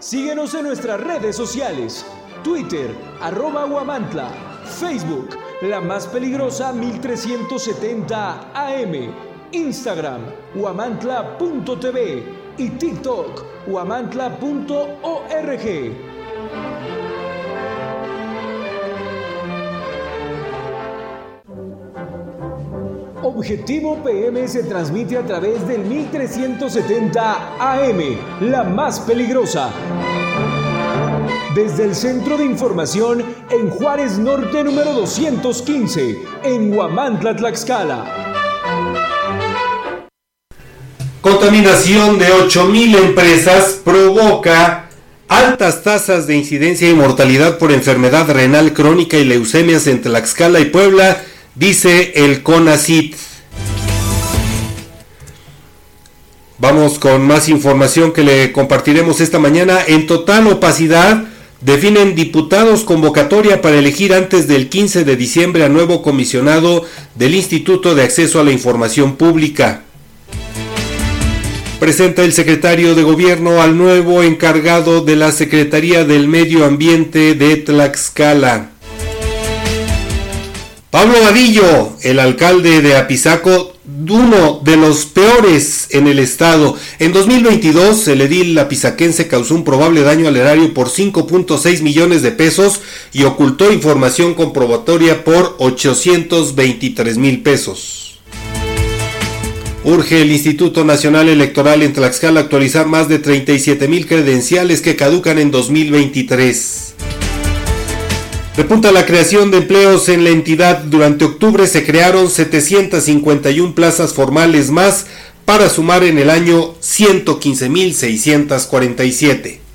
Síguenos en nuestras redes sociales. Twitter, arroba Guamantla. Facebook, la más peligrosa 1370 AM. Instagram, guamantla.tv. Y TikTok, guamantla.org. Objetivo PM se transmite a través del 1370 AM, la más peligrosa. Desde el Centro de Información en Juárez Norte número 215, en Huamantla, Tlaxcala. Contaminación de 8.000 empresas provoca altas tasas de incidencia y mortalidad por enfermedad renal crónica y leucemias en Tlaxcala y Puebla dice el CONACIT. Vamos con más información que le compartiremos esta mañana. En total opacidad, definen diputados convocatoria para elegir antes del 15 de diciembre a nuevo comisionado del Instituto de Acceso a la Información Pública. Presenta el secretario de Gobierno al nuevo encargado de la Secretaría del Medio Ambiente de Tlaxcala. Pablo Vadillo, el alcalde de Apizaco, uno de los peores en el estado. En 2022, el edil apizaquense causó un probable daño al erario por 5.6 millones de pesos y ocultó información comprobatoria por 823 mil pesos. Urge el Instituto Nacional Electoral en Tlaxcala actualizar más de 37 mil credenciales que caducan en 2023. Repunta la creación de empleos en la entidad. Durante octubre se crearon 751 plazas formales más para sumar en el año 115.647.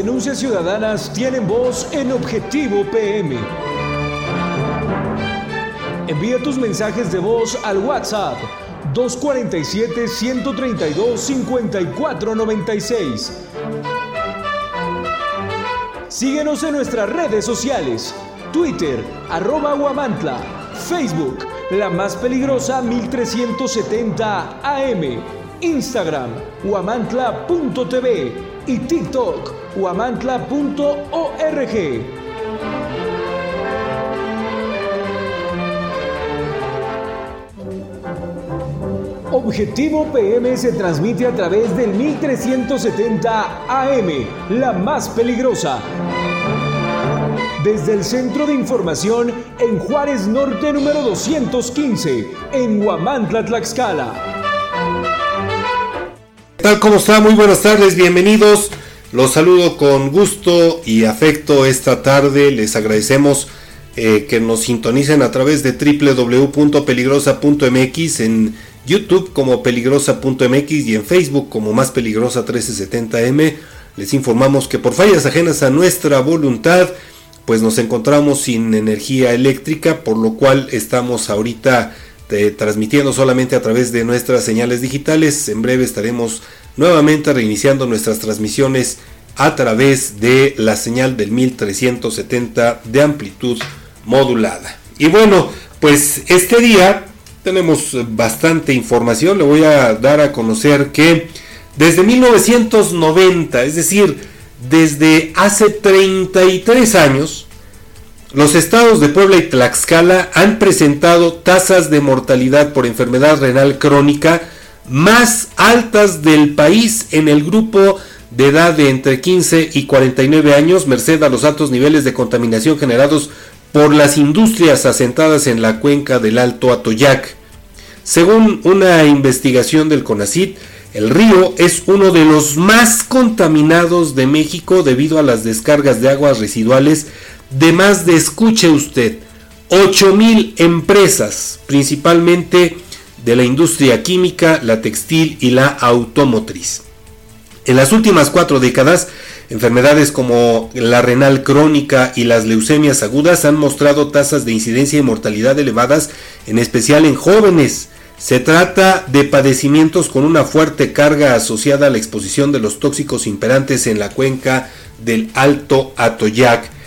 denuncias ciudadanas tienen voz en Objetivo PM. Envía tus mensajes de voz al WhatsApp 247-132-5496. Síguenos en nuestras redes sociales, Twitter, arroba Guamantla, Facebook, la más peligrosa 1370 AM, Instagram, guamantla.tv y TikTok, huamantla.org. Objetivo PM se transmite a través del 1370 AM, la más peligrosa. Desde el Centro de Información en Juárez Norte número 215, en Huamantla, Tlaxcala. ¿Qué tal? ¿Cómo está? Muy buenas tardes, bienvenidos. Los saludo con gusto y afecto esta tarde. Les agradecemos eh, que nos sintonicen a través de www.peligrosa.mx en YouTube como peligrosa.mx y en Facebook como más peligrosa 1370m. Les informamos que por fallas ajenas a nuestra voluntad, pues nos encontramos sin energía eléctrica, por lo cual estamos ahorita eh, transmitiendo solamente a través de nuestras señales digitales. En breve estaremos nuevamente reiniciando nuestras transmisiones a través de la señal del 1370 de amplitud modulada. Y bueno, pues este día tenemos bastante información. Le voy a dar a conocer que desde 1990, es decir, desde hace 33 años, los estados de Puebla y Tlaxcala han presentado tasas de mortalidad por enfermedad renal crónica más altas del país en el grupo de edad de entre 15 y 49 años, merced a los altos niveles de contaminación generados por las industrias asentadas en la cuenca del Alto Atoyac. Según una investigación del CONACIT, el río es uno de los más contaminados de México debido a las descargas de aguas residuales de más de, escuche usted, 8.000 empresas, principalmente de la industria química, la textil y la automotriz. En las últimas cuatro décadas, enfermedades como la renal crónica y las leucemias agudas han mostrado tasas de incidencia y mortalidad elevadas, en especial en jóvenes. Se trata de padecimientos con una fuerte carga asociada a la exposición de los tóxicos imperantes en la cuenca del Alto Atoyac.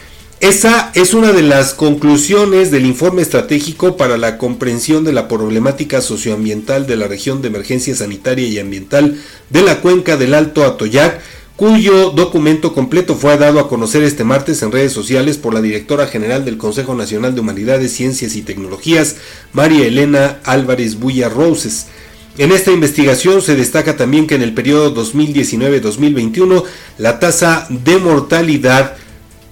Esa es una de las conclusiones del informe estratégico para la comprensión de la problemática socioambiental de la región de emergencia sanitaria y ambiental de la cuenca del Alto Atoyac, cuyo documento completo fue dado a conocer este martes en redes sociales por la directora general del Consejo Nacional de Humanidades, Ciencias y Tecnologías, María Elena Álvarez Bulla Roses. En esta investigación se destaca también que en el periodo 2019-2021 la tasa de mortalidad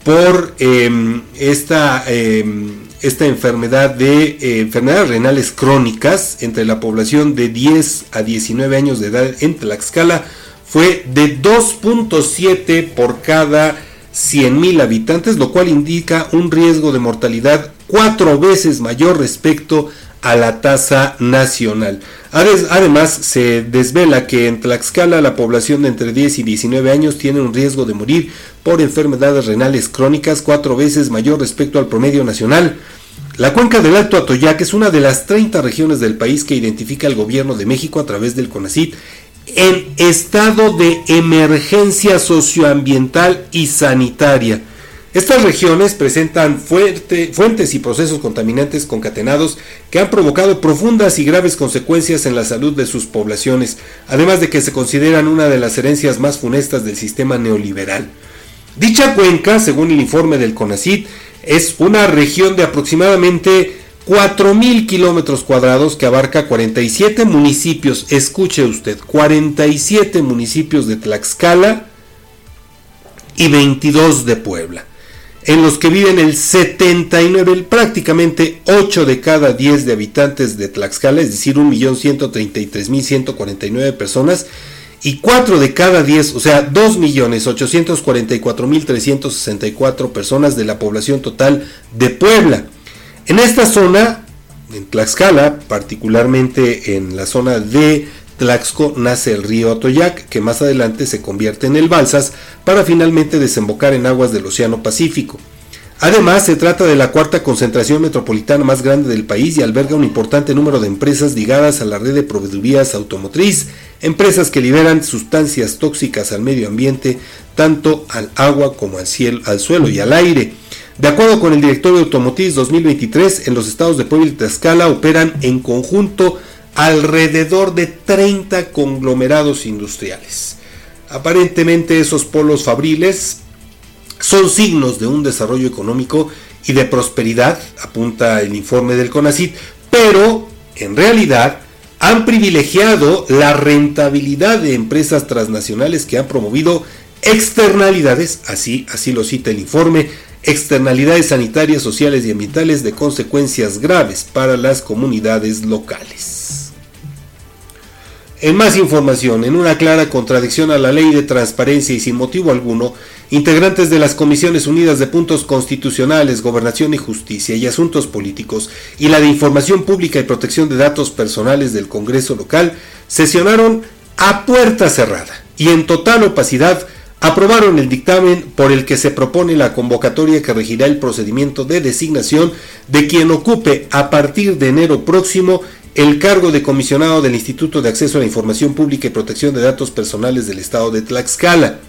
por em, esta, em, esta enfermedad de eh, enfermedades renales crónicas entre la población de 10 a 19 años de edad en Tlaxcala fue de 2.7 por cada 100.000 habitantes, lo cual indica un riesgo de mortalidad cuatro veces mayor respecto a la tasa nacional. Además, se desvela que en Tlaxcala la población de entre 10 y 19 años tiene un riesgo de morir por enfermedades renales crónicas cuatro veces mayor respecto al promedio nacional. La cuenca del Alto Atoyac es una de las 30 regiones del país que identifica el gobierno de México a través del CONACIT en estado de emergencia socioambiental y sanitaria. Estas regiones presentan fuentes y procesos contaminantes concatenados que han provocado profundas y graves consecuencias en la salud de sus poblaciones, además de que se consideran una de las herencias más funestas del sistema neoliberal. Dicha cuenca, según el informe del CONACIT, es una región de aproximadamente 4.000 kilómetros cuadrados que abarca 47 municipios, escuche usted, 47 municipios de Tlaxcala y 22 de Puebla, en los que viven el 79, prácticamente 8 de cada 10 de habitantes de Tlaxcala, es decir, 1.133.149 personas, y 4 de cada 10, o sea, 2.844.364 personas de la población total de Puebla. En esta zona, en Tlaxcala, particularmente en la zona de Tlaxco, nace el río Atoyac, que más adelante se convierte en el Balsas para finalmente desembocar en aguas del Océano Pacífico. Además, se trata de la cuarta concentración metropolitana más grande del país y alberga un importante número de empresas ligadas a la red de proveedurías automotriz, empresas que liberan sustancias tóxicas al medio ambiente, tanto al agua como al, cielo, al suelo y al aire. De acuerdo con el directorio de Automotriz 2023, en los estados de Puebla y Tlaxcala operan en conjunto alrededor de 30 conglomerados industriales. Aparentemente esos polos fabriles son signos de un desarrollo económico y de prosperidad, apunta el informe del CONACIT, pero en realidad han privilegiado la rentabilidad de empresas transnacionales que han promovido externalidades, así, así lo cita el informe, externalidades sanitarias, sociales y ambientales de consecuencias graves para las comunidades locales. En más información, en una clara contradicción a la ley de transparencia y sin motivo alguno, integrantes de las Comisiones Unidas de Puntos Constitucionales, Gobernación y Justicia y Asuntos Políticos y la de Información Pública y Protección de Datos Personales del Congreso local sesionaron a puerta cerrada y en total opacidad aprobaron el dictamen por el que se propone la convocatoria que regirá el procedimiento de designación de quien ocupe a partir de enero próximo el cargo de comisionado del Instituto de Acceso a la Información Pública y Protección de Datos Personales del Estado de Tlaxcala.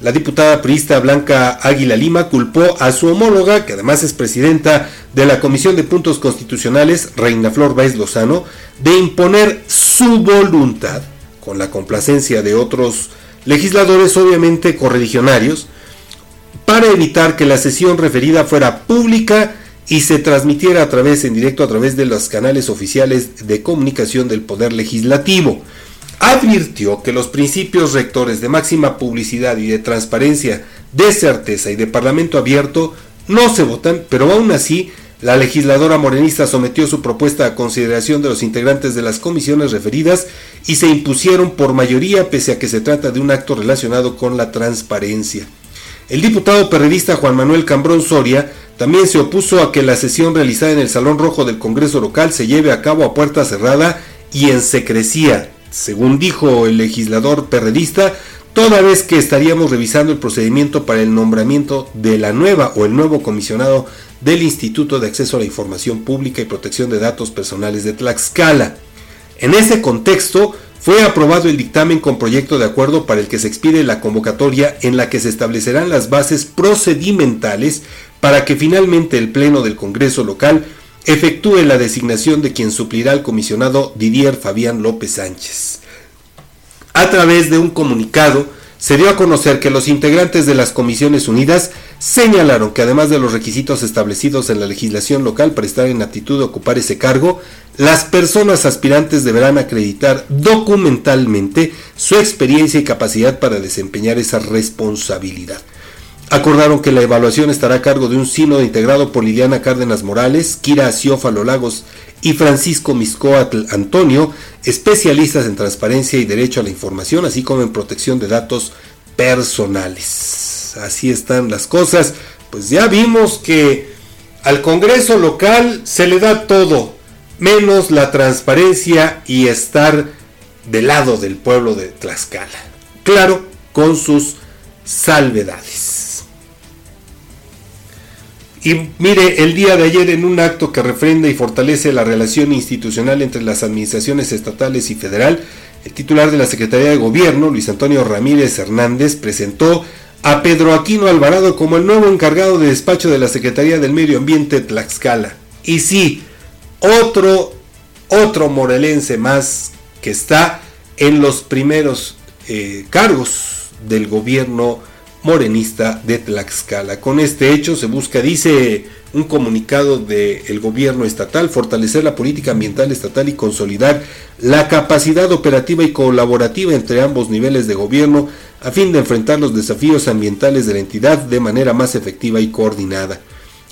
La diputada priista Blanca Águila Lima culpó a su homóloga, que además es presidenta de la Comisión de Puntos Constitucionales, Reina Flor Báez Lozano, de imponer su voluntad, con la complacencia de otros legisladores obviamente correligionarios, para evitar que la sesión referida fuera pública y se transmitiera a través en directo a través de los canales oficiales de comunicación del Poder Legislativo. Advirtió que los principios rectores de máxima publicidad y de transparencia, de certeza y de parlamento abierto no se votan, pero aún así la legisladora morenista sometió su propuesta a consideración de los integrantes de las comisiones referidas y se impusieron por mayoría pese a que se trata de un acto relacionado con la transparencia. El diputado perredista Juan Manuel Cambrón Soria también se opuso a que la sesión realizada en el Salón Rojo del Congreso local se lleve a cabo a puerta cerrada y en secrecía, según dijo el legislador perredista, toda vez que estaríamos revisando el procedimiento para el nombramiento de la nueva o el nuevo comisionado del Instituto de Acceso a la Información Pública y Protección de Datos Personales de Tlaxcala. En ese contexto, fue aprobado el dictamen con proyecto de acuerdo para el que se expide la convocatoria en la que se establecerán las bases procedimentales para que finalmente el Pleno del Congreso local efectúe la designación de quien suplirá al comisionado Didier Fabián López Sánchez. A través de un comunicado, se dio a conocer que los integrantes de las Comisiones Unidas señalaron que además de los requisitos establecidos en la legislación local para estar en actitud de ocupar ese cargo, las personas aspirantes deberán acreditar documentalmente su experiencia y capacidad para desempeñar esa responsabilidad. Acordaron que la evaluación estará a cargo de un sínodo integrado por Liliana Cárdenas Morales, Kira Aciófalo Lagos y Francisco Miscoatl Antonio, especialistas en transparencia y derecho a la información, así como en protección de datos personales. Así están las cosas. Pues ya vimos que al Congreso local se le da todo, menos la transparencia y estar del lado del pueblo de Tlaxcala. Claro, con sus salvedades. Y mire, el día de ayer en un acto que refrenda y fortalece la relación institucional entre las administraciones estatales y federal, el titular de la Secretaría de Gobierno, Luis Antonio Ramírez Hernández, presentó a Pedro Aquino Alvarado como el nuevo encargado de despacho de la Secretaría del Medio Ambiente Tlaxcala. Y sí, otro, otro morelense más que está en los primeros eh, cargos del gobierno morenista de Tlaxcala. Con este hecho se busca, dice un comunicado del gobierno estatal, fortalecer la política ambiental estatal y consolidar la capacidad operativa y colaborativa entre ambos niveles de gobierno a fin de enfrentar los desafíos ambientales de la entidad de manera más efectiva y coordinada.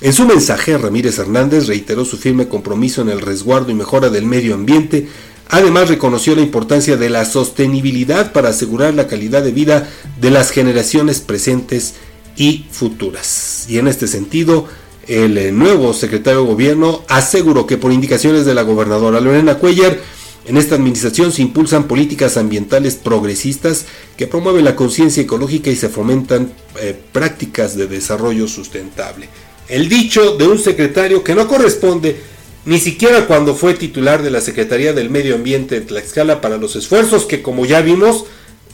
En su mensaje, Ramírez Hernández reiteró su firme compromiso en el resguardo y mejora del medio ambiente, Además reconoció la importancia de la sostenibilidad para asegurar la calidad de vida de las generaciones presentes y futuras. Y en este sentido, el eh, nuevo secretario de gobierno aseguró que por indicaciones de la gobernadora Lorena Cuellar, en esta administración se impulsan políticas ambientales progresistas que promueven la conciencia ecológica y se fomentan eh, prácticas de desarrollo sustentable. El dicho de un secretario que no corresponde ni siquiera cuando fue titular de la Secretaría del Medio Ambiente de Tlaxcala para los esfuerzos que como ya vimos,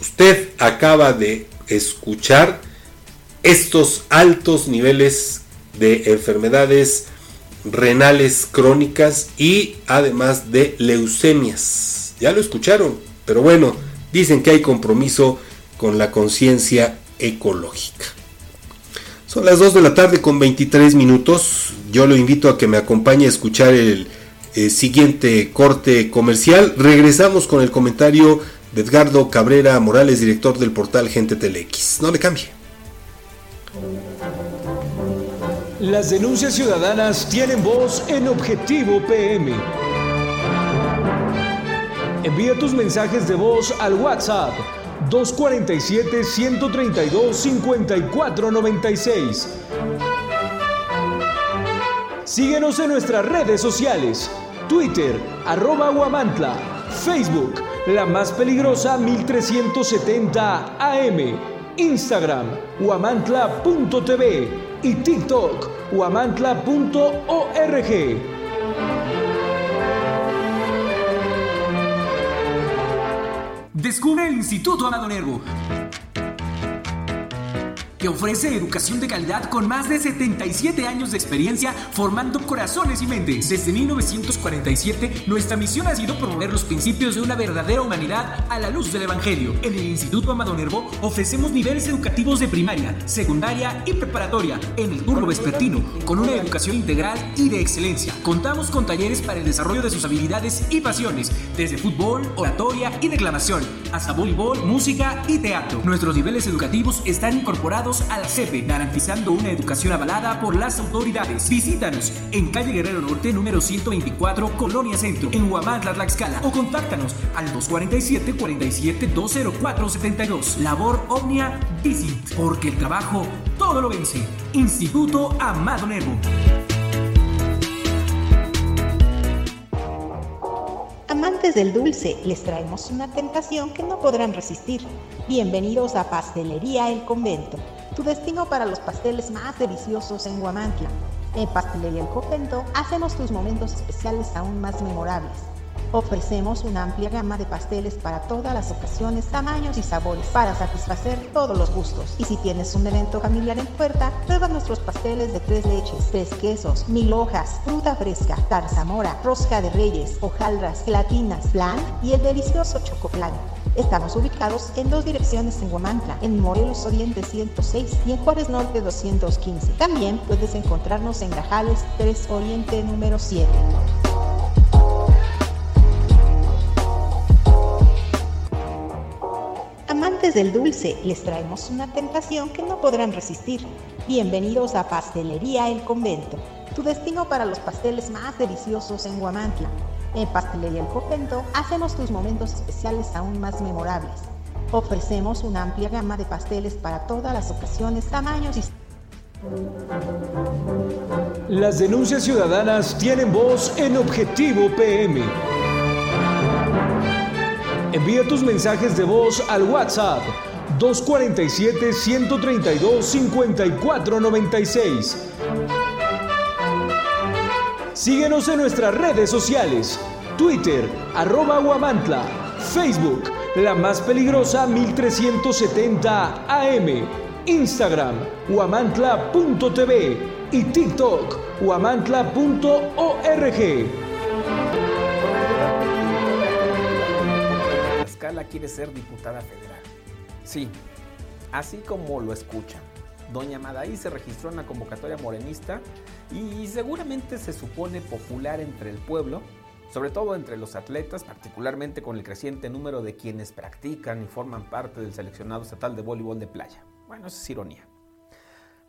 usted acaba de escuchar estos altos niveles de enfermedades renales crónicas y además de leucemias. Ya lo escucharon, pero bueno, dicen que hay compromiso con la conciencia ecológica. Son las 2 de la tarde con 23 minutos. Yo lo invito a que me acompañe a escuchar el, eh, siguiente corte comercial. Regresamos con el comentario de Edgardo Cabrera Morales, director del portal Gente Telex. No le cambie. Las denuncias ciudadanas tienen voz en Objetivo PM. Envía tus mensajes de voz al WhatsApp 247-132-5496. Síguenos en nuestras redes sociales, Twitter, arroba Guamantla, Facebook, la más peligrosa 1370 AM, Instagram, guamantla.tv y TikTok, guamantla.org. Descubre el Instituto Amado Nervo que ofrece educación de calidad con más de 77 años de experiencia formando corazones y mentes. Desde 1947, nuestra misión ha sido promover los principios de una verdadera humanidad a la luz del Evangelio. En el Instituto Amado Nervo ofrecemos niveles educativos de primaria, secundaria y preparatoria en el turno vespertino, con una educación integral y de excelencia. Contamos con talleres para el desarrollo de sus habilidades y pasiones, desde fútbol, oratoria y declamación, hasta voleibol, música y teatro. Nuestros niveles educativos están incorporados a la CEPE, garantizando una educación avalada por las autoridades. Visítanos en calle Guerrero Norte, número 124, Colonia Centro, en Huamantla, Tlaxcala, o contáctanos al 247-47-20472. Labor Omnia Visit, porque el trabajo todo lo vence. Instituto Amado Nervo. Amantes del dulce, les traemos una tentación que no podrán resistir. Bienvenidos a Pastelería El Convento tu destino para los pasteles más deliciosos en Guamantla. En Pastelería El Convento hacemos tus momentos especiales aún más memorables. Ofrecemos una amplia gama de pasteles para todas las ocasiones, tamaños y sabores para satisfacer todos los gustos. Y si tienes un evento familiar en puerta, prueba nuestros pasteles de tres leches, tres quesos, mil hojas, fruta fresca, tarzamora, rosca de reyes, hojaldras, gelatinas, flan y el delicioso chocoplan. Estamos ubicados en dos direcciones en Huamantla, en Morelos Oriente 106 y en Juárez Norte 215. También puedes encontrarnos en Gajales 3 Oriente número 7. Del dulce, les traemos una tentación que no podrán resistir. Bienvenidos a Pastelería El Convento, tu destino para los pasteles más deliciosos en Huamantla. En Pastelería El Convento hacemos tus momentos especiales aún más memorables. Ofrecemos una amplia gama de pasteles para todas las ocasiones, tamaños y... Las denuncias ciudadanas tienen voz en Objetivo PM. Envía tus mensajes de voz al WhatsApp 247-132-5496. Síguenos en nuestras redes sociales, Twitter, arroba Guamantla, Facebook, la más peligrosa 1370 AM, Instagram, guamantla.tv y TikTok, guamantla.org. Quiere ser diputada federal. Sí, así como lo escuchan. Doña Madaí se registró en la convocatoria morenista y seguramente se supone popular entre el pueblo, sobre todo entre los atletas, particularmente con el creciente número de quienes practican y forman parte del seleccionado estatal de voleibol de playa. Bueno, eso es ironía.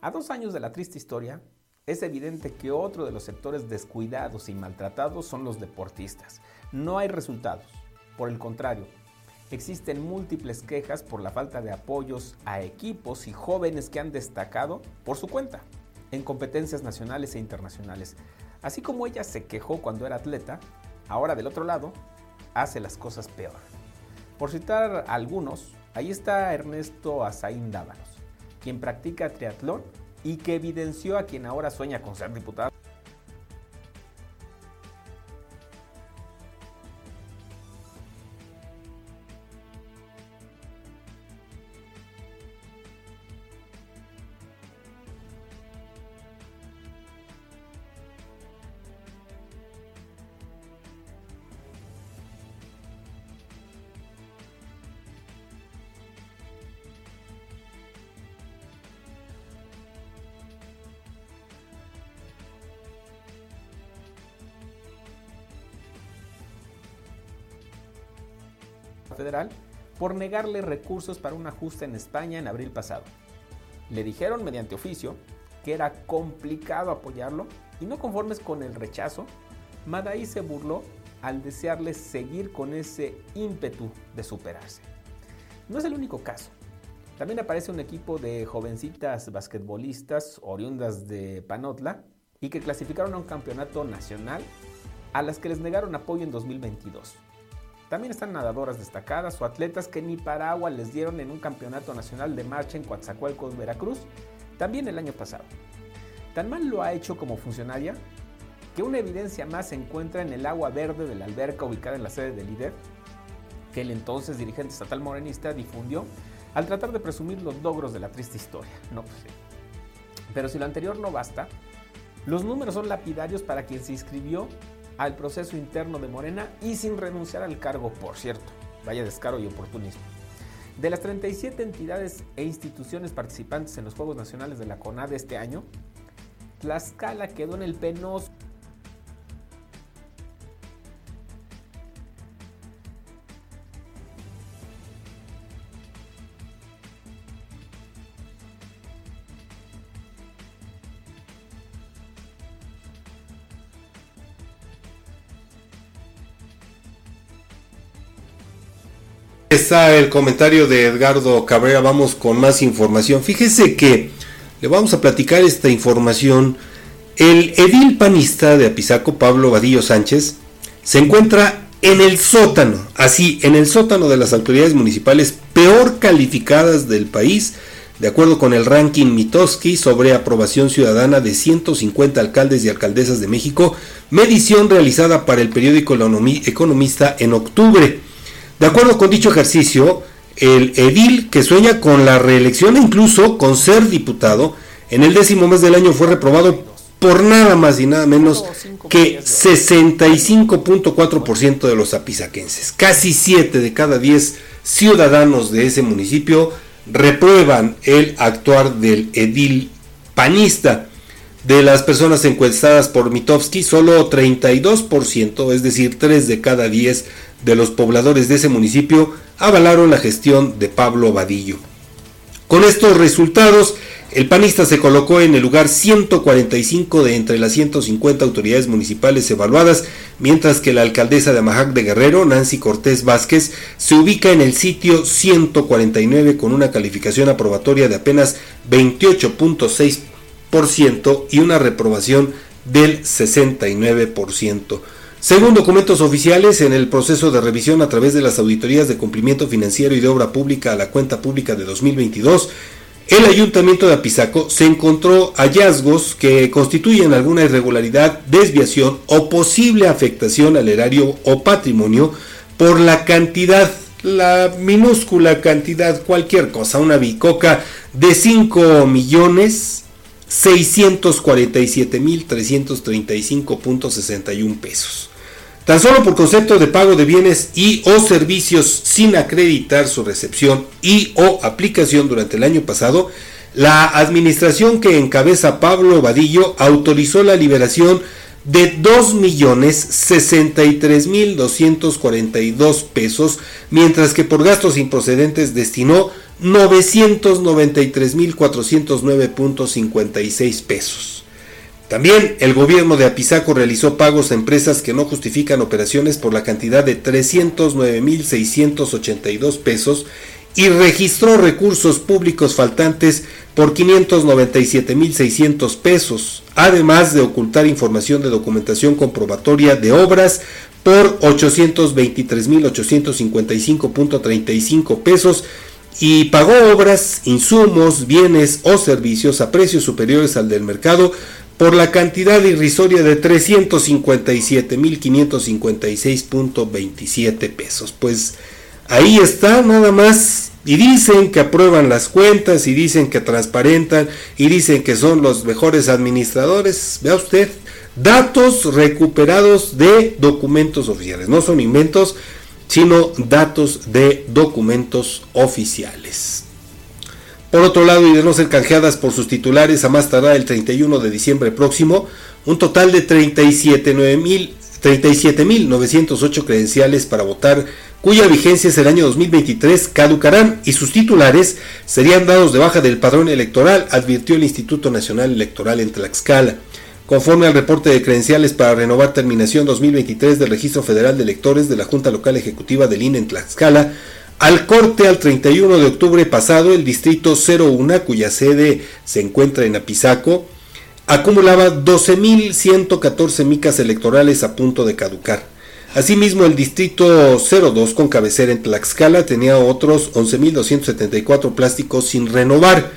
A dos años de la triste historia, es evidente que otro de los sectores descuidados y maltratados son los deportistas. No hay resultados. Por el contrario, existen múltiples quejas por la falta de apoyos a equipos y jóvenes que han destacado por su cuenta en competencias nacionales e internacionales. Así como ella se quejó cuando era atleta, ahora del otro lado hace las cosas peor. Por citar algunos, ahí está Ernesto Azaín Dávalos, quien practica triatlón y que evidenció a quien ahora sueña con ser diputado. Federal por negarle recursos para un ajuste en España en abril pasado. Le dijeron mediante oficio que era complicado apoyarlo y no conformes con el rechazo, Madaí se burló al desearle seguir con ese ímpetu de superarse. No es el único caso. También aparece un equipo de jovencitas basquetbolistas oriundas de Panotla y que clasificaron a un campeonato nacional a las que les negaron apoyo en 2022. También están nadadoras destacadas o atletas que ni para agua les dieron en un campeonato nacional de marcha en Coatzacoalcos, Veracruz, también el año pasado. Tan mal lo ha hecho como funcionaria que una evidencia más se encuentra en el agua verde de la alberca ubicada en la sede del líder, que el entonces dirigente estatal morenista difundió al tratar de presumir los logros de la triste historia. No, pues sí. Pero si lo anterior no basta, los números son lapidarios para quien se inscribió al proceso interno de Morena y sin renunciar al cargo, por cierto. Vaya descaro y oportunismo. De las 37 entidades e instituciones participantes en los Juegos Nacionales de la CONADE este año, Tlaxcala quedó en el penoso Está el comentario de Edgardo Cabrera, vamos con más información. Fíjese que le vamos a platicar esta información. El edil panista de Apizaco, Pablo Vadillo Sánchez, se encuentra en el sótano, así, en el sótano de las autoridades municipales peor calificadas del país, De acuerdo con el ranking Mitowski sobre aprobación ciudadana de 150 alcaldes y alcaldesas de México, medición realizada para el periódico Economista en octubre. De acuerdo con dicho ejercicio, el edil que sueña con la reelección e incluso con ser diputado, en el décimo mes del año fue reprobado por nada más y nada menos que 65.4% de los apisaquenses. Casi 7 de cada 10 ciudadanos de ese municipio reprueban el actuar del edil panista. De las personas encuestadas por Mitowski, solo 32%, es decir, 3 de cada 10 de los pobladores de ese municipio, avalaron la gestión de Pablo Vadillo. Con estos resultados, el panista se colocó en el lugar 145 de entre las 150 autoridades municipales evaluadas, mientras que la alcaldesa de Amajac de Guerrero, Nancy Cortés Vázquez, se ubica en el sitio 149 con una calificación aprobatoria de apenas 28.6% y una reprobación del 69%. Según documentos oficiales, en el proceso de revisión a través de las auditorías de cumplimiento financiero y de obra pública a la cuenta pública de 2022, el ayuntamiento de Apizaco se encontró hallazgos que constituyen alguna irregularidad, desviación o posible afectación al erario o patrimonio por la cantidad, la minúscula cantidad, cualquier cosa, una bicoca de 5 millones 647 mil 335.61 pesos. Tan solo por concepto de pago de bienes y o servicios sin acreditar su recepción y o aplicación durante el año pasado, la administración que encabeza Pablo Vadillo autorizó la liberación de 2.063.242 pesos, mientras que por gastos improcedentes destinó 993.409.56 pesos. También el gobierno de Apizaco realizó pagos a empresas que no justifican operaciones por la cantidad de 309.682 pesos y registró recursos públicos faltantes por 597.600 pesos, además de ocultar información de documentación comprobatoria de obras por 823.855.35 pesos y pagó obras, insumos, bienes o servicios a precios superiores al del mercado por la cantidad irrisoria de 357.556.27 pesos. Pues ahí está nada más. Y dicen que aprueban las cuentas y dicen que transparentan y dicen que son los mejores administradores. Vea usted, datos recuperados de documentos oficiales. No son inventos, sino datos de documentos oficiales. Por otro lado, y de no ser canjeadas por sus titulares a más tardar el 31 de diciembre próximo, un total de 37.908 credenciales para votar cuya vigencia es el año 2023 caducarán y sus titulares serían dados de baja del padrón electoral, advirtió el Instituto Nacional Electoral en Tlaxcala. Conforme al reporte de credenciales para renovar terminación 2023 del Registro Federal de Electores de la Junta Local Ejecutiva del INE en Tlaxcala, al corte al 31 de octubre pasado, el distrito 01, cuya sede se encuentra en Apizaco, acumulaba 12.114 micas electorales a punto de caducar. Asimismo, el distrito 02, con cabecera en Tlaxcala, tenía otros 11.274 plásticos sin renovar.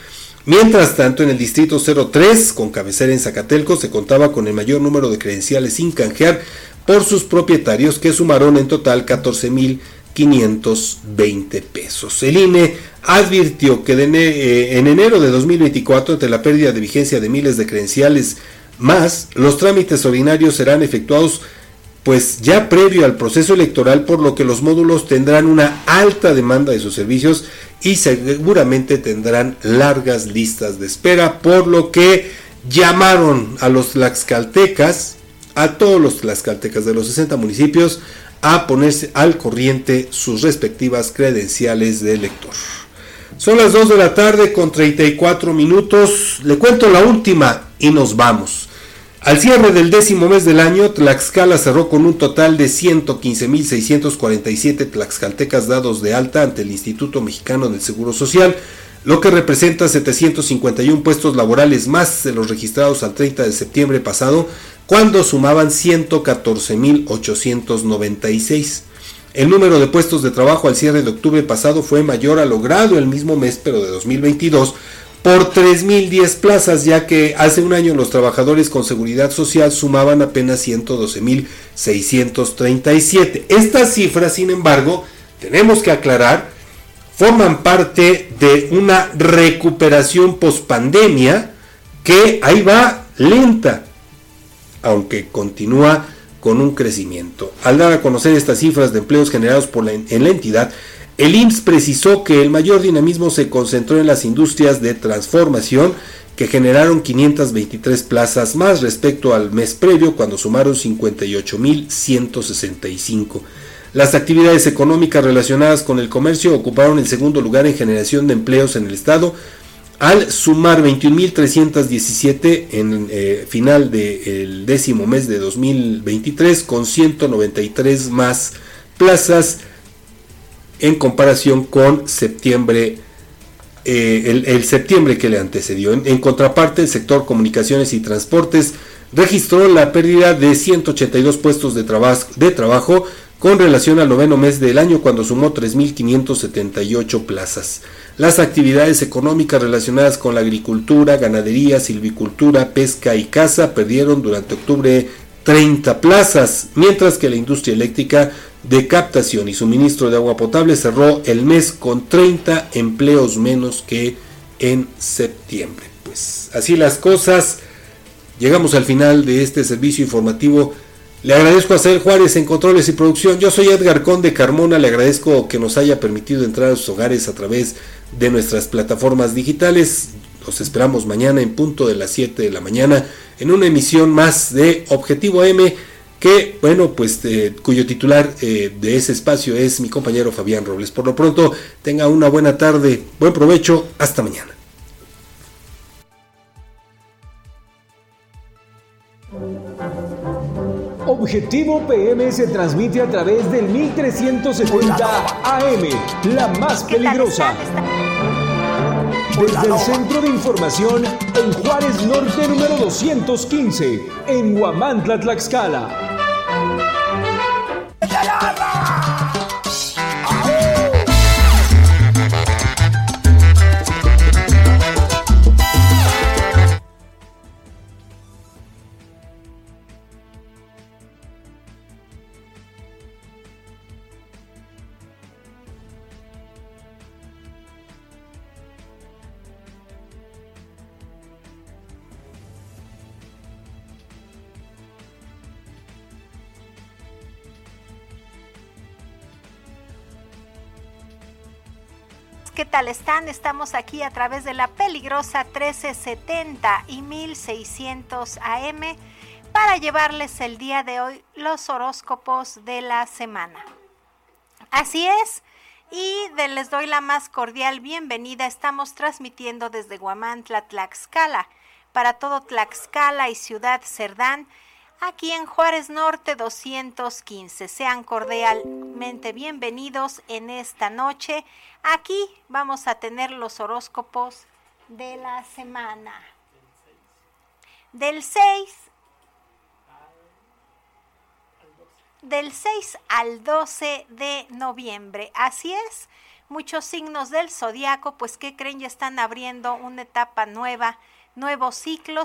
Mientras tanto, en el distrito 03, con cabecera en Zacatelco, se contaba con el mayor número de credenciales sin canjear por sus propietarios, que sumaron en total 14.000 520 pesos. El INE advirtió que eh, en enero de 2024, ante la pérdida de vigencia de miles de credenciales más, los trámites ordinarios serán efectuados pues ya previo al proceso electoral, por lo que los módulos tendrán una alta demanda de sus servicios y seguramente tendrán largas listas de espera, por lo que llamaron a los tlaxcaltecas, a todos los tlaxcaltecas de los 60 municipios, a ponerse al corriente sus respectivas credenciales de elector. Son las 2 de la tarde con 34 minutos. Le cuento la última y nos vamos. Al cierre del décimo mes del año, Tlaxcala cerró con un total de 115.647 tlaxcaltecas dados de alta ante el Instituto Mexicano del Seguro Social, lo que representa 751 puestos laborales más de los registrados al 30 de septiembre pasado, cuando sumaban 114.896. El número de puestos de trabajo al cierre de octubre pasado fue mayor a logrado el mismo mes, pero de 2022, por 3.010 plazas, ya que hace un año los trabajadores con seguridad social sumaban apenas 112.637. Estas cifras, sin embargo, tenemos que aclarar, forman parte de una recuperación pospandemia que ahí va lenta, aunque continúa con un crecimiento. Al dar a conocer estas cifras de empleos generados por la, en la entidad, el IMSS precisó que el mayor dinamismo se concentró en las industrias de transformación, que generaron 523 plazas más respecto al mes previo, cuando sumaron 58.165. Las actividades económicas relacionadas con el comercio ocuparon el segundo lugar en generación de empleos en el estado, al sumar 21.317 en eh, final del décimo mes de 2023 con 193 más plazas en comparación con septiembre eh, el, septiembre que le antecedió. En, en, contraparte, el sector comunicaciones y transportes registró la pérdida de 182 puestos de, de trabajo con relación al noveno mes del año cuando sumó 3.578 plazas. Las actividades económicas relacionadas con la agricultura, ganadería, silvicultura, pesca y caza perdieron durante octubre 30 plazas, mientras que la industria eléctrica de captación y suministro de agua potable cerró el mes con 30 empleos menos que en septiembre. Pues así las cosas. Llegamos al final de este servicio informativo le agradezco a Cel Juárez en controles y producción. Yo soy Edgar Conde Carmona. Le agradezco que nos haya permitido entrar a sus hogares a través de nuestras plataformas digitales. Los esperamos mañana en punto de las 7 de la mañana en una emisión más de Objetivo M que, bueno, pues eh, cuyo titular eh, de ese espacio es mi compañero Fabián Robles. Por lo pronto, tenga una buena tarde, buen provecho, hasta mañana. Objetivo PM se transmite a través del 1370 AM, la más peligrosa. Desde el Centro de Información en Juárez Norte número 215, en Huamantla, Tlaxcala. ¿Qué tal están? Estamos aquí a través de la peligrosa 1370 y 1600 AM para llevarles el día de hoy los horóscopos de la semana. Así es, y les doy la más cordial bienvenida. Estamos transmitiendo desde Guamantla, Tlaxcala, para todo Tlaxcala y Ciudad Cerdán aquí en Juárez Norte 215. Sean cordialmente bienvenidos en esta noche. Aquí vamos a tener los horóscopos de la semana. Del 6 del 6 al 12 de noviembre. Así es, muchos signos del zodiaco, pues que creen ya están abriendo una etapa nueva, nuevos ciclos